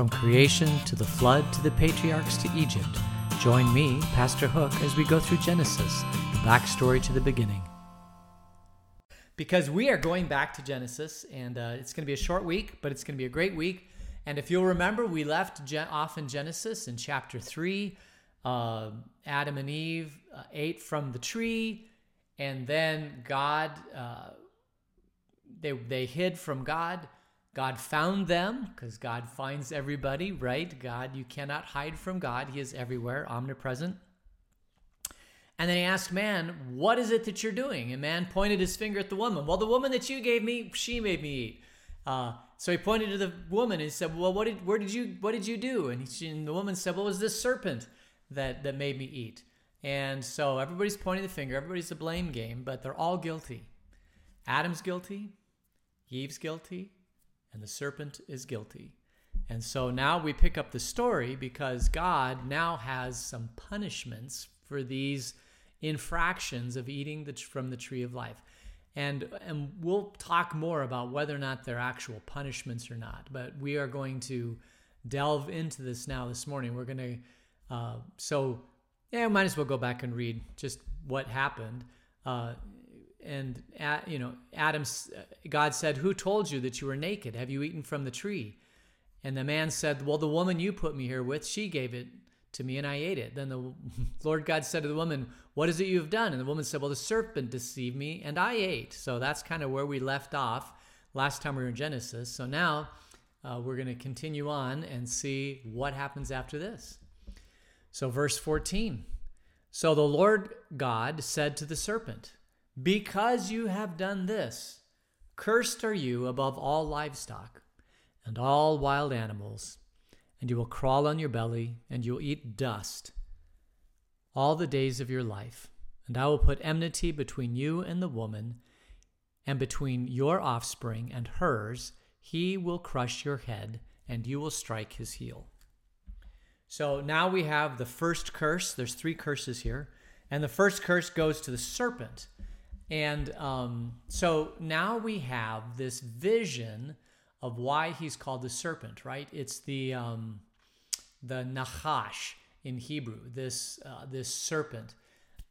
From creation to the flood to the patriarchs to Egypt, join me, Pastor Hook, as we go through Genesis, the backstory to the beginning. Because we are going back to Genesis, and uh, it's going to be a short week, but it's going to be a great week. And if you'll remember, we left Gen- off in Genesis in chapter 3. Uh, Adam and Eve uh, ate from the tree, and then God, uh, they, they hid from God. God found them because God finds everybody, right? God, you cannot hide from God. He is everywhere, omnipresent. And then he asked man, What is it that you're doing? And man pointed his finger at the woman. Well, the woman that you gave me, she made me eat. Uh, so he pointed to the woman and said, Well, what did, where did you, what did you do? And, and the woman said, Well, it was this serpent that, that made me eat. And so everybody's pointing the finger, everybody's a blame game, but they're all guilty. Adam's guilty, Eve's guilty, and the serpent is guilty. And so now we pick up the story because God now has some punishments for these infractions of eating the, from the tree of life. And, and we'll talk more about whether or not they're actual punishments or not. But we are going to delve into this now this morning. We're going to, uh, so yeah, might as well go back and read just what happened. Uh, and you know adam's god said who told you that you were naked? Have you eaten from the tree? And the man said well the woman you put me here with she gave it to me and i ate it. Then the lord god said to the woman what is it you have done? And the woman said well the serpent deceived me and i ate. So that's kind of where we left off last time we were in genesis. So now uh, we're going to continue on and see what happens after this. So verse 14 so the lord god said to the serpent because you have done this, cursed are you above all livestock and all wild animals, and you will crawl on your belly, and you will eat dust all the days of your life. And I will put enmity between you and the woman, and between your offspring and hers. He will crush your head, and you will strike his heel. So now we have the first curse. There's three curses here. And the first curse goes to the serpent. And um, so now we have this vision of why he's called the serpent, right? It's the um, the nachash in Hebrew. This uh, this serpent,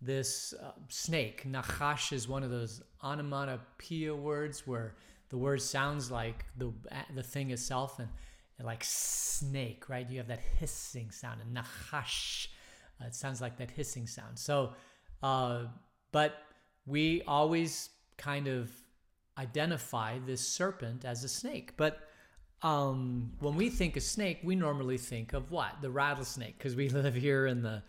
this uh, snake. Nachash is one of those onomatopoeia words where the word sounds like the the thing itself, and, and like snake, right? You have that hissing sound, and nachash. Uh, it sounds like that hissing sound. So, uh, but we always kind of identify this serpent as a snake. But um, when we think of snake, we normally think of what? The rattlesnake, because we live here in the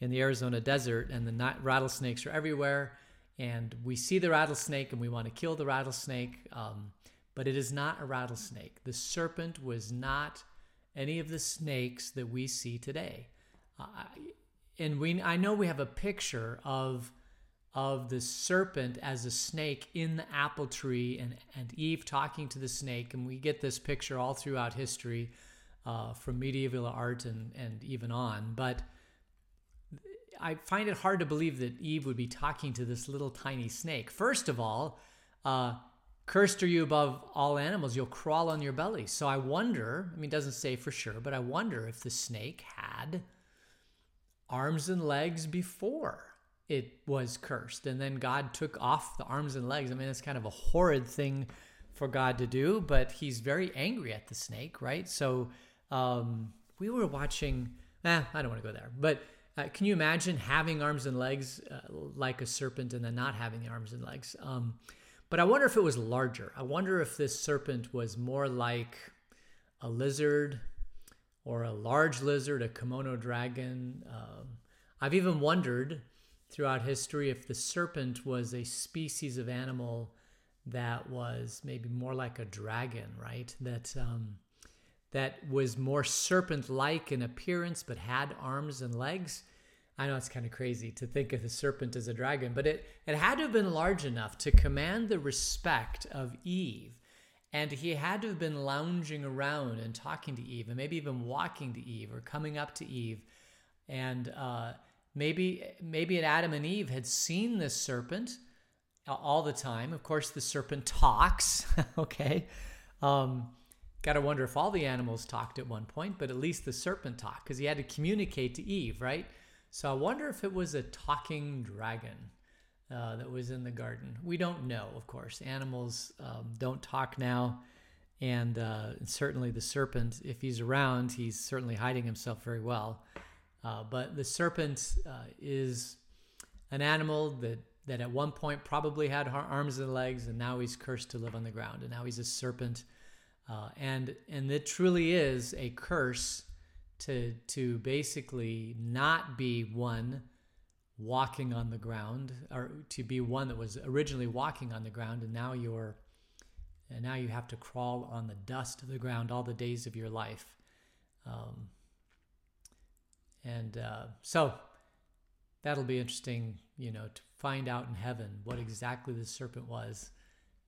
in the Arizona desert, and the rattlesnakes are everywhere. And we see the rattlesnake, and we want to kill the rattlesnake. Um, but it is not a rattlesnake. The serpent was not any of the snakes that we see today. Uh, and we, I know we have a picture of of the serpent as a snake in the apple tree and, and Eve talking to the snake. And we get this picture all throughout history uh, from medieval art and, and even on. But I find it hard to believe that Eve would be talking to this little tiny snake. First of all, uh, cursed are you above all animals, you'll crawl on your belly. So I wonder, I mean, it doesn't say for sure, but I wonder if the snake had arms and legs before it was cursed. And then God took off the arms and legs. I mean, it's kind of a horrid thing for God to do, but he's very angry at the snake, right? So um, we were watching, eh, I don't want to go there, but uh, can you imagine having arms and legs uh, like a serpent and then not having the arms and legs? Um, but I wonder if it was larger. I wonder if this serpent was more like a lizard or a large lizard, a Komodo dragon. Um, I've even wondered throughout history if the serpent was a species of animal that was maybe more like a dragon, right? That um, that was more serpent-like in appearance, but had arms and legs. I know it's kind of crazy to think of the serpent as a dragon, but it it had to have been large enough to command the respect of Eve. And he had to have been lounging around and talking to Eve, and maybe even walking to Eve or coming up to Eve. And uh, Maybe maybe Adam and Eve had seen this serpent all the time. Of course, the serpent talks. okay, um, Got to wonder if all the animals talked at one point, but at least the serpent talked because he had to communicate to Eve, right? So I wonder if it was a talking dragon uh, that was in the garden. We don't know, of course. Animals um, don't talk now. And uh, certainly the serpent, if he's around, he's certainly hiding himself very well. Uh, but the serpent uh, is an animal that, that at one point probably had arms and legs, and now he's cursed to live on the ground. And now he's a serpent. Uh, and, and it truly is a curse to, to basically not be one walking on the ground, or to be one that was originally walking on the ground, and now you're and now you have to crawl on the dust of the ground all the days of your life. Um, and uh, so that'll be interesting, you know, to find out in heaven what exactly the serpent was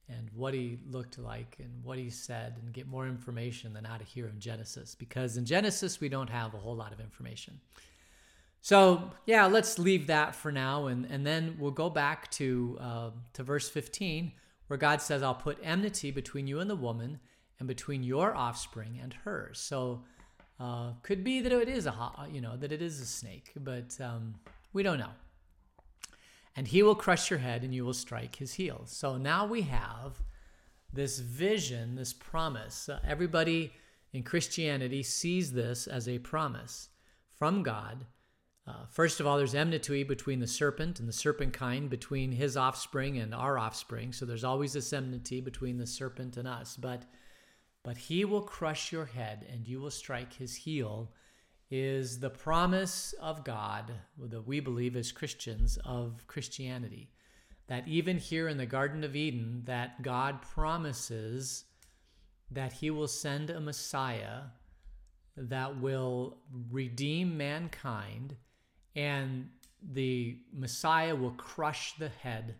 and what he looked like and what he said and get more information than out of here in Genesis because in Genesis we don't have a whole lot of information. So yeah, let's leave that for now and, and then we'll go back to uh, to verse 15 where God says, I'll put enmity between you and the woman, and between your offspring and hers. So, uh, could be that it is a you know that it is a snake, but um, we don't know. And he will crush your head, and you will strike his heel. So now we have this vision, this promise. Uh, everybody in Christianity sees this as a promise from God uh, first of all, there's enmity between the serpent and the serpent kind, between his offspring and our offspring. So there's always this enmity between the serpent and us. But, but he will crush your head and you will strike his heel, is the promise of God that we believe as Christians of Christianity. That even here in the Garden of Eden, that God promises that he will send a Messiah that will redeem mankind and the Messiah will crush the head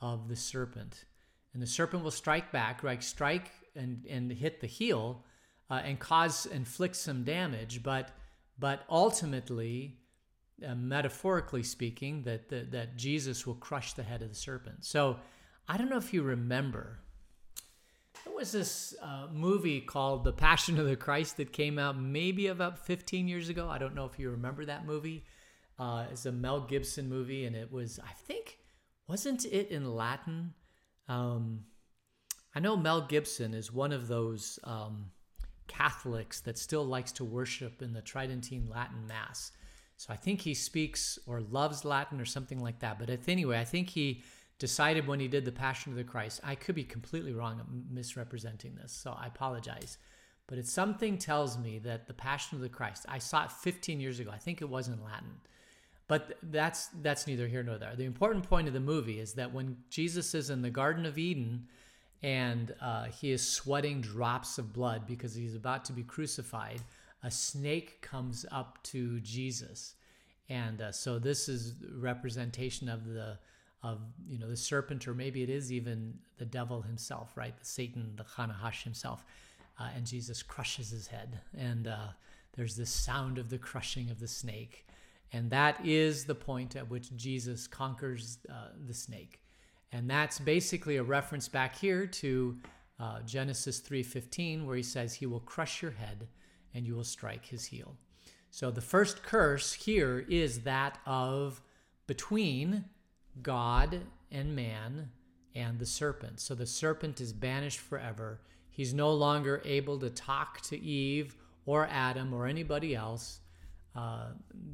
of the serpent. And the serpent will strike back, right? Strike and, and hit the heel uh, and cause, inflict some damage, but, but ultimately, uh, metaphorically speaking, that, that, that Jesus will crush the head of the serpent. So I don't know if you remember. There was this uh, movie called The Passion of the Christ that came out maybe about 15 years ago. I don't know if you remember that movie. Uh, it's a Mel Gibson movie, and it was, I think, wasn't it in Latin? Um, I know Mel Gibson is one of those um, Catholics that still likes to worship in the Tridentine Latin Mass. So I think he speaks or loves Latin or something like that. But anyway, I think he decided when he did the Passion of the Christ. I could be completely wrong, misrepresenting this, so I apologize. But it's something tells me that the Passion of the Christ. I saw it 15 years ago. I think it was in Latin. But that's that's neither here nor there. The important point of the movie is that when Jesus is in the Garden of Eden and uh, he is sweating drops of blood because he's about to be crucified, a snake comes up to Jesus, and uh, so this is representation of the of you know the serpent, or maybe it is even the devil himself, right? The Satan, the Chanahash himself, uh, and Jesus crushes his head, and uh, there's this sound of the crushing of the snake. And that is the point at which Jesus conquers uh, the snake. And that's basically a reference back here to uh, Genesis 3:15 where he says he will crush your head and you will strike his heel. So the first curse here is that of between God and man and the serpent. So the serpent is banished forever. He's no longer able to talk to Eve or Adam or anybody else uh,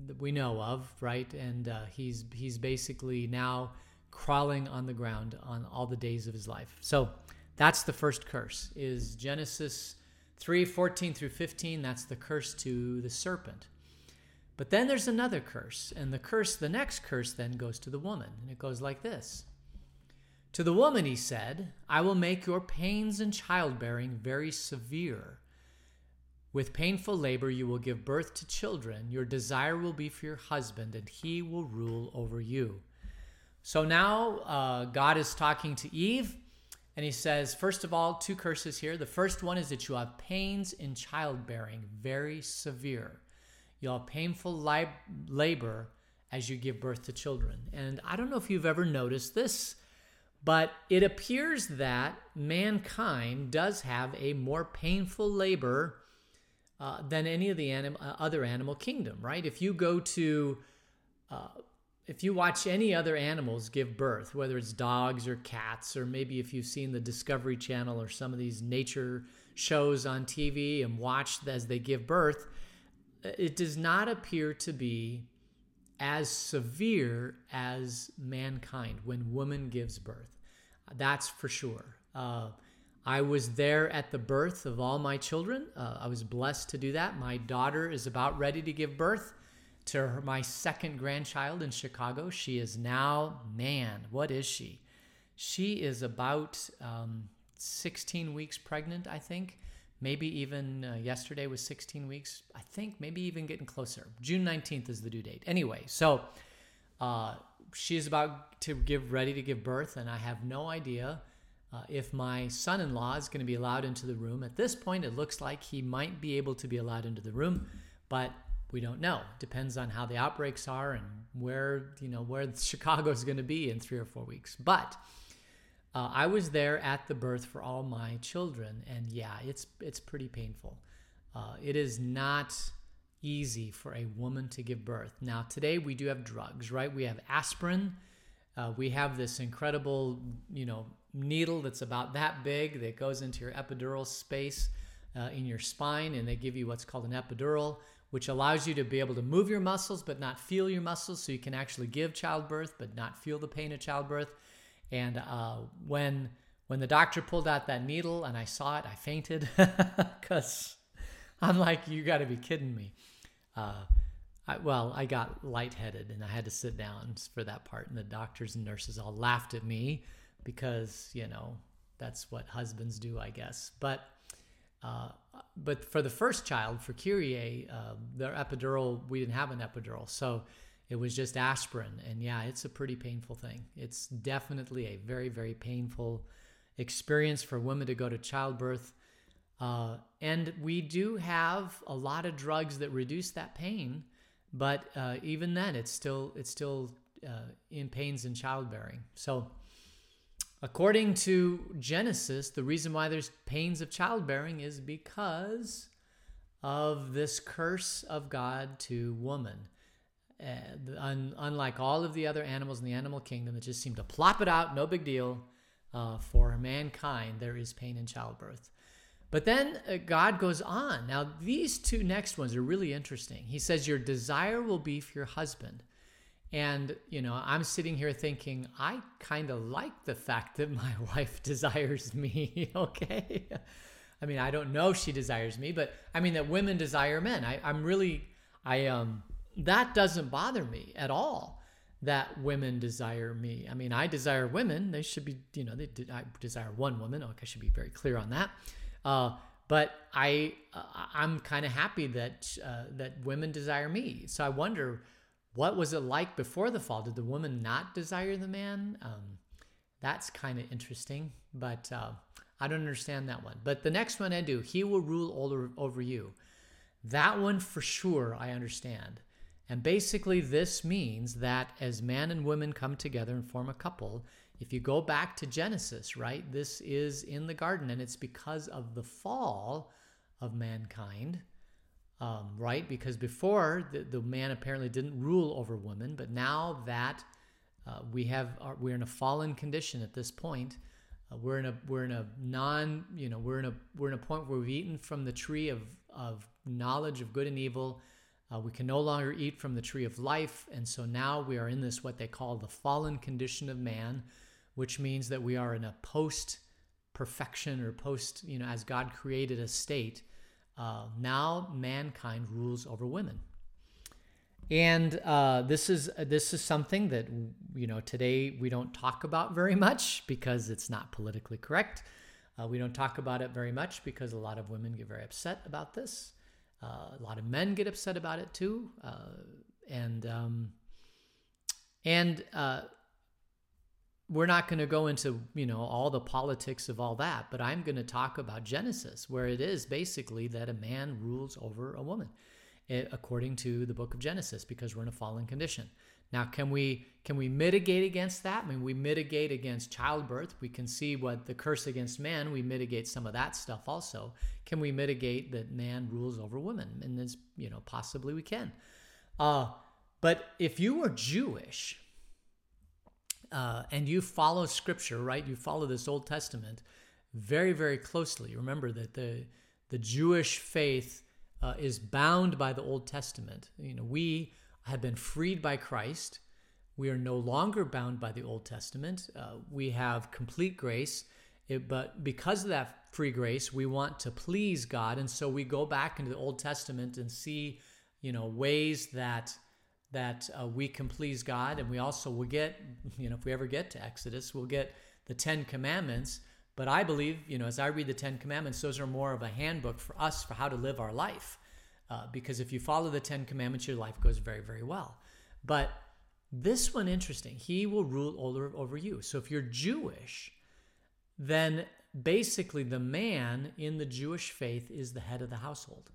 that we know of, right? And uh, he's he's basically now crawling on the ground on all the days of his life. So that's the first curse. Is Genesis 3, 14 through 15. That's the curse to the serpent. But then there's another curse, and the curse, the next curse, then goes to the woman, and it goes like this. To the woman, he said, I will make your pains in childbearing very severe. With painful labor, you will give birth to children. Your desire will be for your husband, and he will rule over you. So now uh, God is talking to Eve, and he says, first of all, two curses here. The first one is that you have pains in childbearing, very severe. You'll have painful labor as you give birth to children. And I don't know if you've ever noticed this, But it appears that mankind does have a more painful labor uh, than any of the anim- uh, other animal kingdom, right? If you go to, uh, if you watch any other animals give birth, whether it's dogs or cats, or maybe if you've seen the Discovery Channel or some of these nature shows on TV and watched as they give birth, it does not appear to be as severe as mankind when woman gives birth. That's for sure. Uh, I was there at the birth of all my children. Uh, I was blessed to do that. My daughter is about ready to give birth to her, my second grandchild in Chicago. She is now, man, what is she? She is about um, 16 weeks pregnant, I think. Maybe even uh, yesterday was 16 weeks. I think maybe even getting closer. June 19th is the due date. Anyway, so uh, she's about to give ready to give birth, and I have no idea uh, if my son in law is going to be allowed into the room. At this point, it looks like he might be able to be allowed into the room, but we don't know. Depends on how the outbreaks are and where, you know, where Chicago is going to be in three or four weeks. But uh, I was there at the birth for all my children, and yeah, it's it's pretty painful. Uh, it is not easy for a woman to give birth. Now, today we do have drugs, right? We have aspirin. Uh, we have this incredible, you know, needle that's about that big that goes into your epidural space uh, in your spine, and they give you what's called an epidural, which allows you to be able to move your muscles but not feel your muscles, so you can actually give childbirth but not feel the pain of childbirth. And uh, when when the doctor pulled out that needle and I saw it, I fainted because I'm like, you got to be kidding me. Uh, I, well, I got lightheaded and I had to sit down for that part, and the doctors and nurses all laughed at me because you know that's what husbands do, I guess. But uh, but for the first child, for Kyrie, uh, their epidural, we didn't have an epidural, so it was just aspirin, and yeah, it's a pretty painful thing. It's definitely a very very painful experience for women to go to childbirth. Uh, and we do have a lot of drugs that reduce that pain, but uh, even then, it's still it's still uh, in pains in childbearing. So According to Genesis, the reason why there's pains of childbearing is because of this curse of God to woman. Uh, un- unlike all of the other animals in the animal kingdom that just seem to plop it out, no big deal, uh, for mankind, there is pain in childbirth. But then uh, God goes on. Now, these two next ones are really interesting. He says, Your desire will be for your husband and, you know, I'm sitting here thinking, I kind of like the fact that my wife desires me, okay? I mean, I don't know she desires me, but I mean that women desire men. I, I'm really, I, um, that doesn't bother me at all that women desire me. I mean, I desire women. They should be, you know, they, I desire one woman. Okay, I should be very clear on that. Uh, but I, uh, I'm kind of happy that uh, that women desire me. So I wonder what was it like before the fall? Did the woman not desire the man? Um, that's kind of interesting, but uh, I don't understand that one. But the next one I do, he will rule over, over you. That one for sure I understand. And basically, this means that as man and woman come together and form a couple, if you go back to Genesis, right, this is in the garden, and it's because of the fall of mankind um, right? Because before the, the man apparently didn't rule over women, but now that uh, we have uh, we're in a fallen condition at this point. Uh, we're in a we're in a non you know we're in a we're in a point where we've eaten from the tree of of knowledge of good and evil. Uh, we can no longer eat from the tree of life, and so now we are in this what they call the fallen condition of man, which means that we are in a post perfection or post you know as God created a state uh, now mankind rules over women. And uh, this is this is something that you know today we don't talk about very much because it's not politically correct. Uh, we don't talk about it very much because a lot of women get very upset about this. Uh, a lot of men get upset about it too, uh, and um, and uh, we're not going to go into you know all the politics of all that but i'm going to talk about genesis where it is basically that a man rules over a woman eh, according to the book of genesis because we're in a fallen condition Now, can we can we mitigate against that? I mean, we mitigate against childbirth. We can see what the curse against man. We mitigate some of that stuff also. Can we mitigate that man rules over women? And this, you know, possibly we can. Uh, but if you were Jewish uh, and you follow Scripture, right? You follow this Old Testament very, very closely. Remember that the the Jewish faith uh, is bound by the Old Testament. You know, we have been freed by Christ. We are no longer bound by the Old Testament. Uh, we have complete grace. It, but because of that free grace, we want to please God, and so we go back into the Old Testament and see, you know, ways that that uh, we can please God, and we also will get, you know, if we ever get to Exodus, we'll get the Ten Commandments. But I believe, you know, as I read the Ten Commandments, those are more of a handbook for us for how to live our life. Uh, because if you follow the Ten Commandments, your life goes very, very well. But this one interesting. He will rule over, over you. So if you're Jewish, then basically the man in the Jewish faith is the head of the household.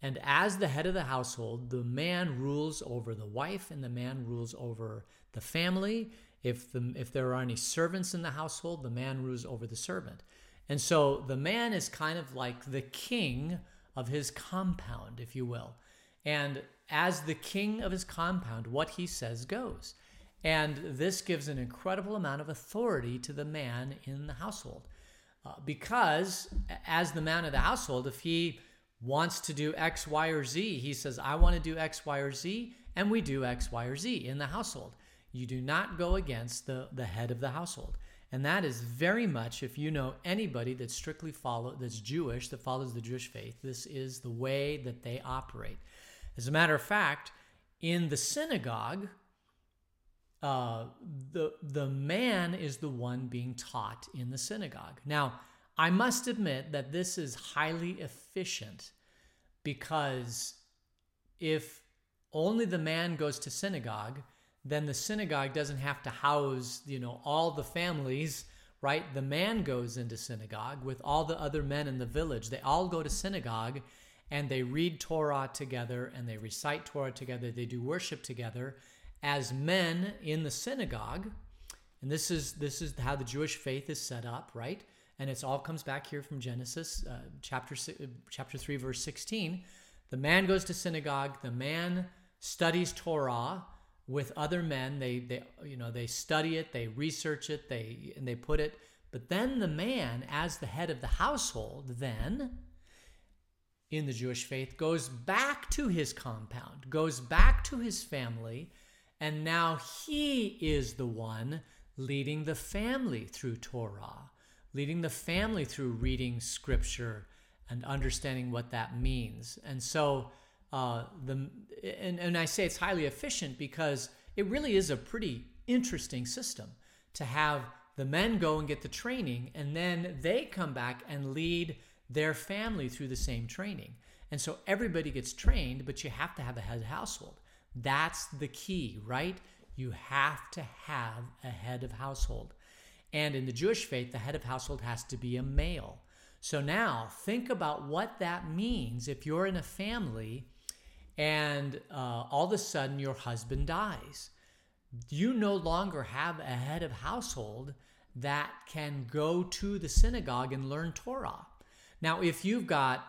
And as the head of the household, the man rules over the wife and the man rules over the family. If the if there are any servants in the household, the man rules over the servant. And so the man is kind of like the king of his compound, if you will. And as the king of his compound, what he says goes. And this gives an incredible amount of authority to the man in the household. Uh, because as the man of the household, if he wants to do X, Y, or Z, he says, I want to do X, Y, or Z, and we do X, Y, or Z in the household. You do not go against the, the head of the household. And that is very much, if you know anybody that's strictly follow that's Jewish, that follows the Jewish faith, this is the way that they operate. As a matter of fact, in the synagogue, uh, the the man is the one being taught in the synagogue. Now, I must admit that this is highly efficient because if only the man goes to synagogue, then the synagogue doesn't have to house, you know, all the families, right? The man goes into synagogue with all the other men in the village. They all go to synagogue and they read Torah together and they recite Torah together. They do worship together as men in the synagogue. And this is this is how the Jewish faith is set up, right? And it's all comes back here from Genesis uh, chapter chapter 3 verse 16. The man goes to synagogue, the man studies Torah with other men. They they you know, they study it, they research it, they and they put it but then the man as the head of the household then in the Jewish faith goes back to his compound, goes back to his family, and now he is the one leading the family through Torah, leading the family through reading scripture and understanding what that means. And so, uh, the and, and I say it's highly efficient because it really is a pretty interesting system to have the men go and get the training, and then they come back and lead their family through the same training. And so everybody gets trained, but you have to have a head household. That's the key, right? You have to have a head of household. And in the Jewish faith, the head of household has to be a male. So now think about what that means if you're in a family and uh, all of a sudden your husband dies. You no longer have a head of household that can go to the synagogue and learn Torah. Now, if you've got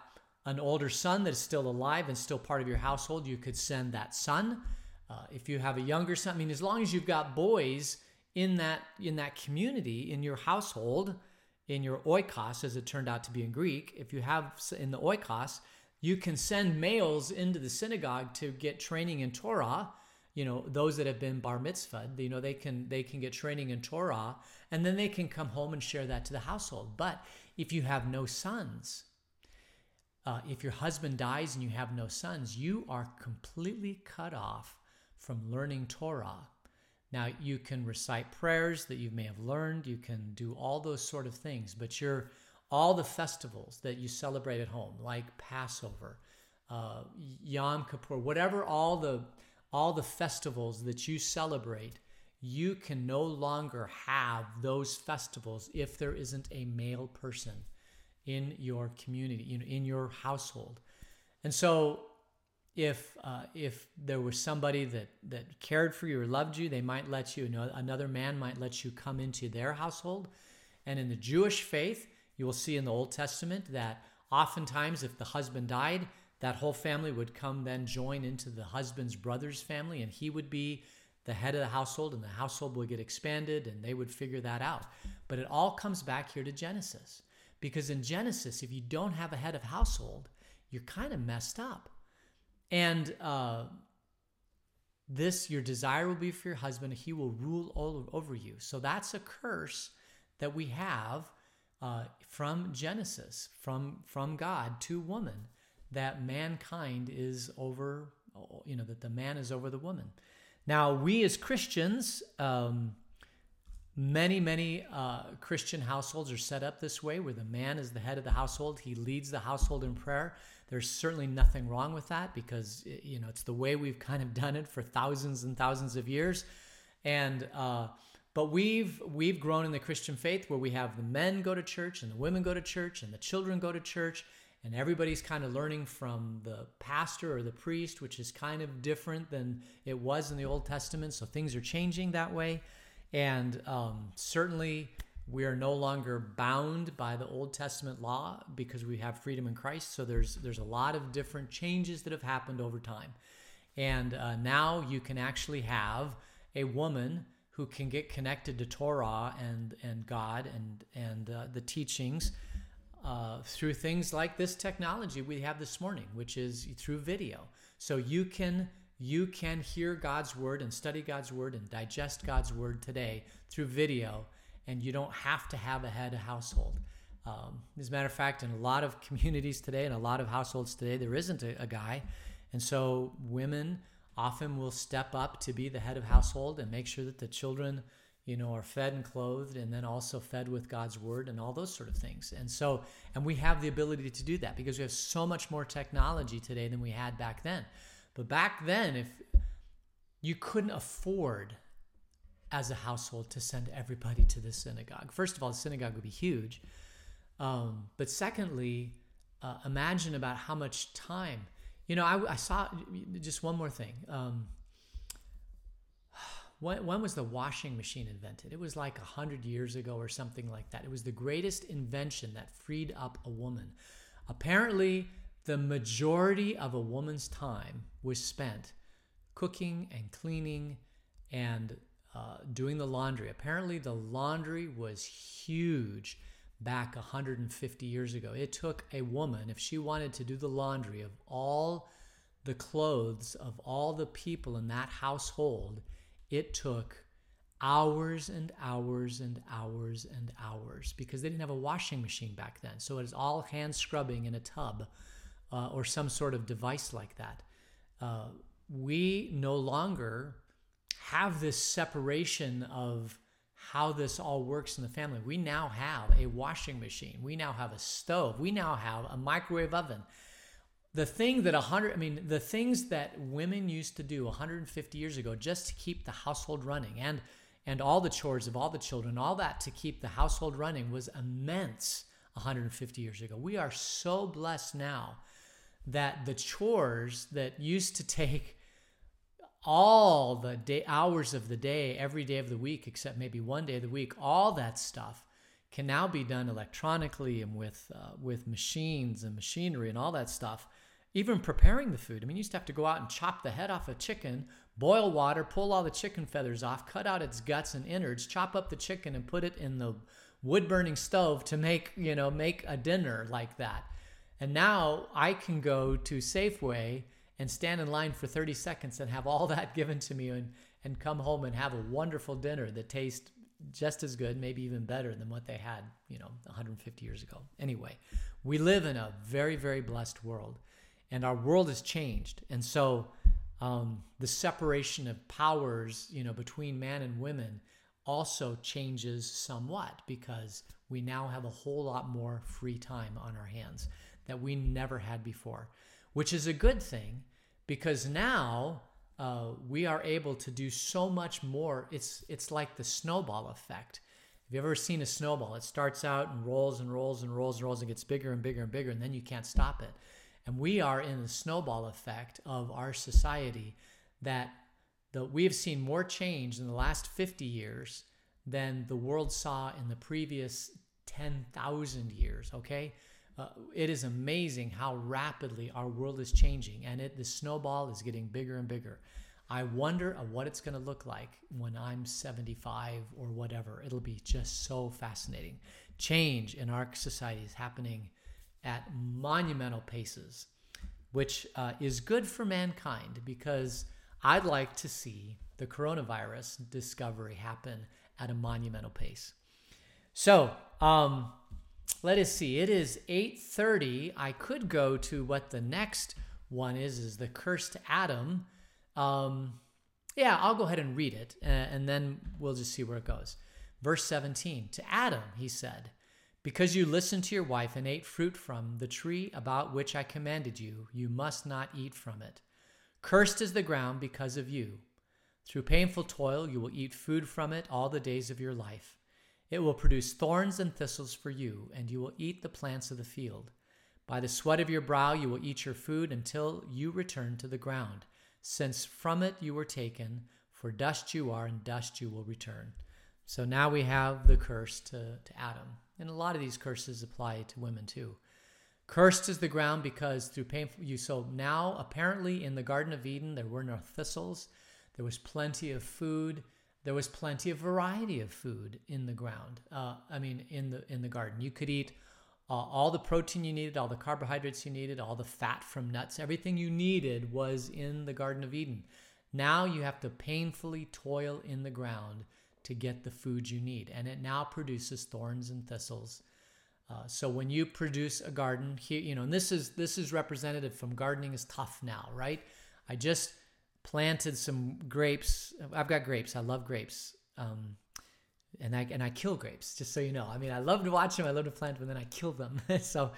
an older son that is still alive and still part of your household, you could send that son. Uh, if you have a younger son, I mean, as long as you've got boys in that in that community in your household, in your oikos, as it turned out to be in Greek, if you have in the oikos, you can send males into the synagogue to get training in Torah. You know, those that have been bar mitzvah, you know, they can they can get training in Torah, and then they can come home and share that to the household. But if you have no sons, uh, if your husband dies and you have no sons, you are completely cut off from learning Torah. Now, you can recite prayers that you may have learned, you can do all those sort of things, but you're all the festivals that you celebrate at home, like Passover, uh, Yom Kippur, whatever all the all the festivals that you celebrate, you can no longer have those festivals if there isn't a male person in your community, in, in your household. And so if uh, if there was somebody that that cared for you or loved you, they might let you, you know, another man might let you come into their household. And in the Jewish faith, you will see in the Old Testament that oftentimes if the husband died, that whole family would come then join into the husband's brother's family, and he would be the head of the household, and the household would get expanded, and they would figure that out. But it all comes back here to Genesis. Because in Genesis, if you don't have a head of household, you're kind of messed up. And uh, this, your desire will be for your husband, he will rule all over you. So that's a curse that we have uh, from Genesis, from, from God to woman, that mankind is over, you know, that the man is over the woman. Now, we as Christians, um, Many, many uh, Christian households are set up this way where the man is the head of the household. He leads the household in prayer. There's certainly nothing wrong with that because, you know, it's the way we've kind of done it for thousands and thousands of years. And, uh, but we've we've grown in the Christian faith where we have the men go to church and the women go to church and the children go to church and everybody's kind of learning from the pastor or the priest, which is kind of different than it was in the Old Testament. So things are changing that way. And um, certainly, we are no longer bound by the Old Testament law because we have freedom in Christ. So there's there's a lot of different changes that have happened over time, and uh, now you can actually have a woman who can get connected to Torah and and God and and uh, the teachings uh, through things like this technology we have this morning, which is through video. So you can you can hear God's word and study God's word and digest God's word today through video, and you don't have to have a head of household. Um, as a matter of fact, in a lot of communities today and a lot of households today, there isn't a, a guy. And so women often will step up to be the head of household and make sure that the children you know are fed and clothed and then also fed with god's word and all those sort of things and so and we have the ability to do that because we have so much more technology today than we had back then but back then, if you couldn't afford as a household to send everybody to the synagogue, first of all, the synagogue would be huge. Um, but secondly, uh, imagine about how much time. You know, I, I saw just one more thing. Um, when, when, was the washing machine invented? It was like a hundred years ago or something like that. It was the greatest invention that freed up a woman. Apparently, the majority of a woman's time was spent cooking and cleaning and uh, doing the laundry. Apparently, the laundry was huge back 150 years ago. It took a woman, if she wanted to do the laundry of all the clothes of all the people in that household, it took hours and hours and hours and hours because they didn't have a washing machine back then. So it was all hand scrubbing in a tub uh, or some sort of device like that. Uh, we no longer have this separation of how this all works in the family. We now have a washing machine. We now have a stove. We now have a microwave oven. The thing that 100, I mean, the things that women used to do 150 years ago just to keep the household running and and all the chores of all the children, all that to keep the household running was immense 150 years ago. We are so blessed now that the chores that used to take all the day hours of the day every day of the week except maybe one day of the week all that stuff can now be done electronically and with uh, with machines and machinery and all that stuff even preparing the food. I mean you used to have to go out and chop the head off a chicken boil water pull all the chicken feathers off cut out its guts and innards chop up the chicken and put it in the wood burning stove to make you know make a dinner like that and now I can go to Safeway and stand in line for 30 seconds and have all that given to me and, and come home and have a wonderful dinner that tastes just as good, maybe even better than what they had, you know, 150 years ago. Anyway, we live in a very, very blessed world and our world has changed. And so um, the separation of powers, you know, between man and women also changes somewhat because we now have a whole lot more free time on our hands that we never had before, which is a good thing because now uh, we are able to do so much more. It's it's like the snowball effect. Have you ever seen a snowball? It starts out and rolls and rolls and rolls and rolls and gets bigger and bigger and bigger, and then you can't stop it. And we are in the snowball effect of our society that the, we have seen more change in the last 50 years than the world saw in the previous 10,000 years, okay? Uh, it is amazing how rapidly our world is changing and it the snowball is getting bigger and bigger. I wonder what it's going to look like when I'm 75 or whatever. It'll be just so fascinating. Change in our society is happening at monumental paces, which uh, is good for mankind because I'd like to see the coronavirus discovery happen at a monumental pace. So, um, let us see. It is 8:30. I could go to what the next one is is the cursed Adam. Um, yeah, I'll go ahead and read it and, and then we'll just see where it goes. Verse 17. To Adam, he said, because you listened to your wife and ate fruit from the tree about which I commanded you, you must not eat from it. Cursed is the ground because of you. Through painful toil, you will eat food from it all the days of your life. It will produce thorns and thistles for you, and you will eat the plants of the field. By the sweat of your brow, you will eat your food until you return to the ground, since from it you were taken, for dust you are, and dust you will return. So now we have the curse to, to Adam. And a lot of these curses apply to women too. Cursed is the ground because through painful you. So now, apparently, in the Garden of Eden, there were no thistles. There was plenty of food. There was plenty of variety of food in the ground. Uh, I mean, in the in the garden, you could eat uh, all the protein you needed, all the carbohydrates you needed, all the fat from nuts. Everything you needed was in the Garden of Eden. Now you have to painfully toil in the ground to get the food you need, and it now produces thorns and thistles uh, so when you produce a garden here, you know, and this is this is representative from gardening is tough now, right? I just planted some grapes. I've got grapes. I love grapes. Um, and I and I kill grapes, just so you know. I mean, I love to watch them. I love to plant them, and then I kill them. so,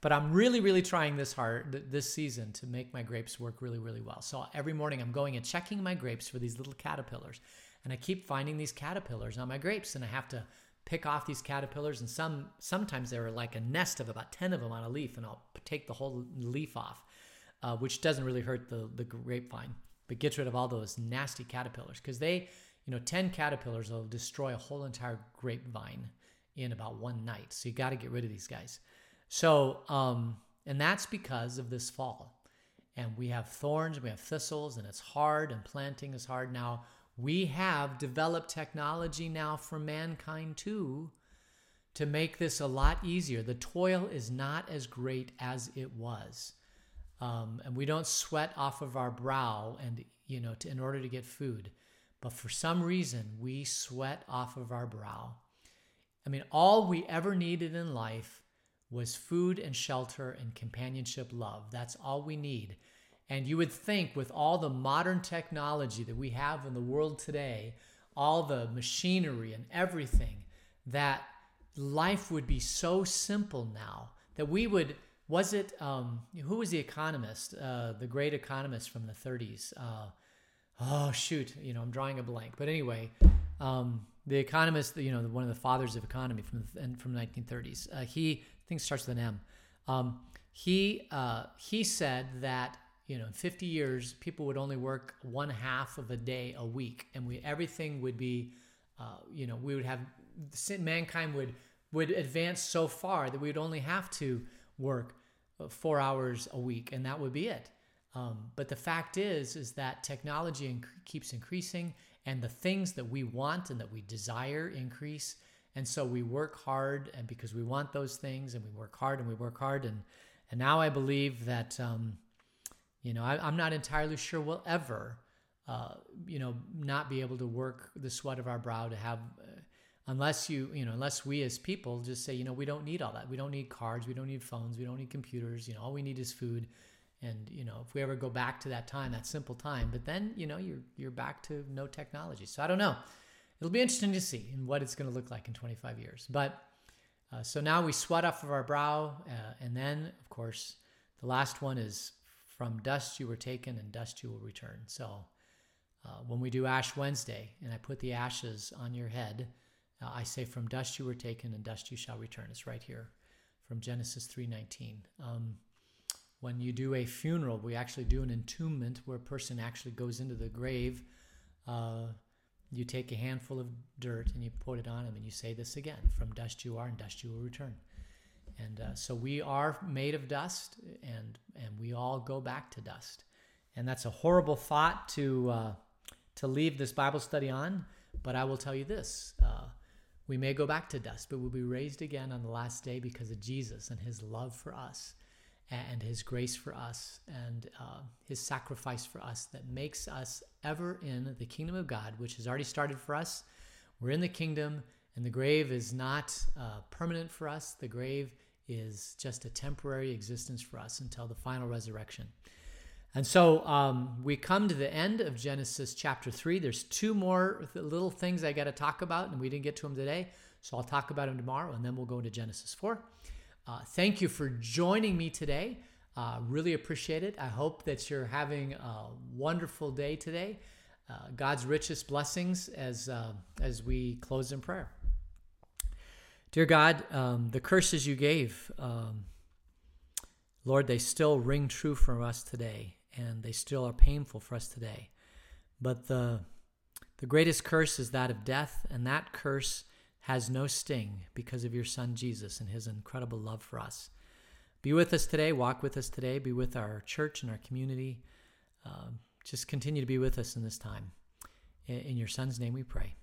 but I'm really, really trying this hard this season to make my grapes work really, really well. So every morning I'm going and checking my grapes for these little caterpillars, and I keep finding these caterpillars on my grapes, and I have to pick off these caterpillars and some sometimes there are like a nest of about 10 of them on a leaf and i'll take the whole leaf off uh, which doesn't really hurt the, the grapevine but gets rid of all those nasty caterpillars because they you know 10 caterpillars will destroy a whole entire grapevine in about one night so you got to get rid of these guys so um, and that's because of this fall and we have thorns we have thistles and it's hard and planting is hard now we have developed technology now for mankind too to make this a lot easier. The toil is not as great as it was. Um, and we don't sweat off of our brow and you know to, in order to get food. But for some reason we sweat off of our brow. I mean all we ever needed in life was food and shelter and companionship love. That's all we need. And you would think, with all the modern technology that we have in the world today, all the machinery and everything, that life would be so simple now that we would. Was it um, who was the economist, uh, the great economist from the 30s? Uh, oh shoot, you know I'm drawing a blank. But anyway, um, the economist, you know, one of the fathers of economy from the, from the 1930s. Uh, he I think starts with an M. Um, he uh, he said that you know, in 50 years, people would only work one half of a day a week, and we everything would be, uh, you know, we would have mankind would would advance so far that we would only have to work uh, four hours a week, and that would be it. Um, but the fact is, is that technology inc- keeps increasing, and the things that we want and that we desire increase, and so we work hard, and because we want those things, and we work hard, and we work hard, and and now I believe that. Um, you know, I, am not entirely sure we'll ever, uh, you know, not be able to work the sweat of our brow to have, unless you, you know, unless we as people just say, you know, we don't need all that. We don't need cards. We don't need phones. We don't need computers. You know, all we need is food. And you know, if we ever go back to that time, that simple time, but then you know, you're you're back to no technology. So I don't know. It'll be interesting to see and what it's going to look like in 25 years. But uh, so now we sweat off of our brow, uh, and then of course the last one is from dust you were taken, and dust you will return. So, uh, when we do Ash Wednesday, and I put the ashes on your head, uh, I say, "From dust you were taken, and dust you shall return." It's right here from Genesis three nineteen. Um, when you do a funeral, we actually do an entombment where a person actually goes into the grave. Uh, you take a handful of dirt and you put it on him, and you say this again From dust you are, and dust you will return. And uh, so we are made of dust, and, and we all go back to dust. And that's a horrible thought to, uh, to leave this Bible study on, but I will tell you this. Uh, we may go back to dust, but we'll be raised again on the last day because of Jesus and his love for us and his grace for us and uh, his sacrifice for us that makes us ever in the kingdom of God, which has already started for us. We're in the kingdom, and the grave is not uh, permanent for us. The grave is just a temporary existence for us until the final resurrection. And so um, we come to the end of Genesis chapter 3. There's two more little things I got to talk about, and we didn't get to them today. So I'll talk about them tomorrow, and then we'll go into Genesis 4. Uh, thank you for joining me today. Uh, really appreciate it. I hope that you're having a wonderful day today. Uh, God's richest blessings as uh, as we close in prayer. Dear God, um, the curses you gave, um, Lord, they still ring true for us today, and they still are painful for us today. But the the greatest curse is that of death, and that curse has no sting because of your Son Jesus and his incredible love for us. Be with us today, walk with us today, be with our church and our community. Um, just continue to be with us in this time. In your Son's name we pray.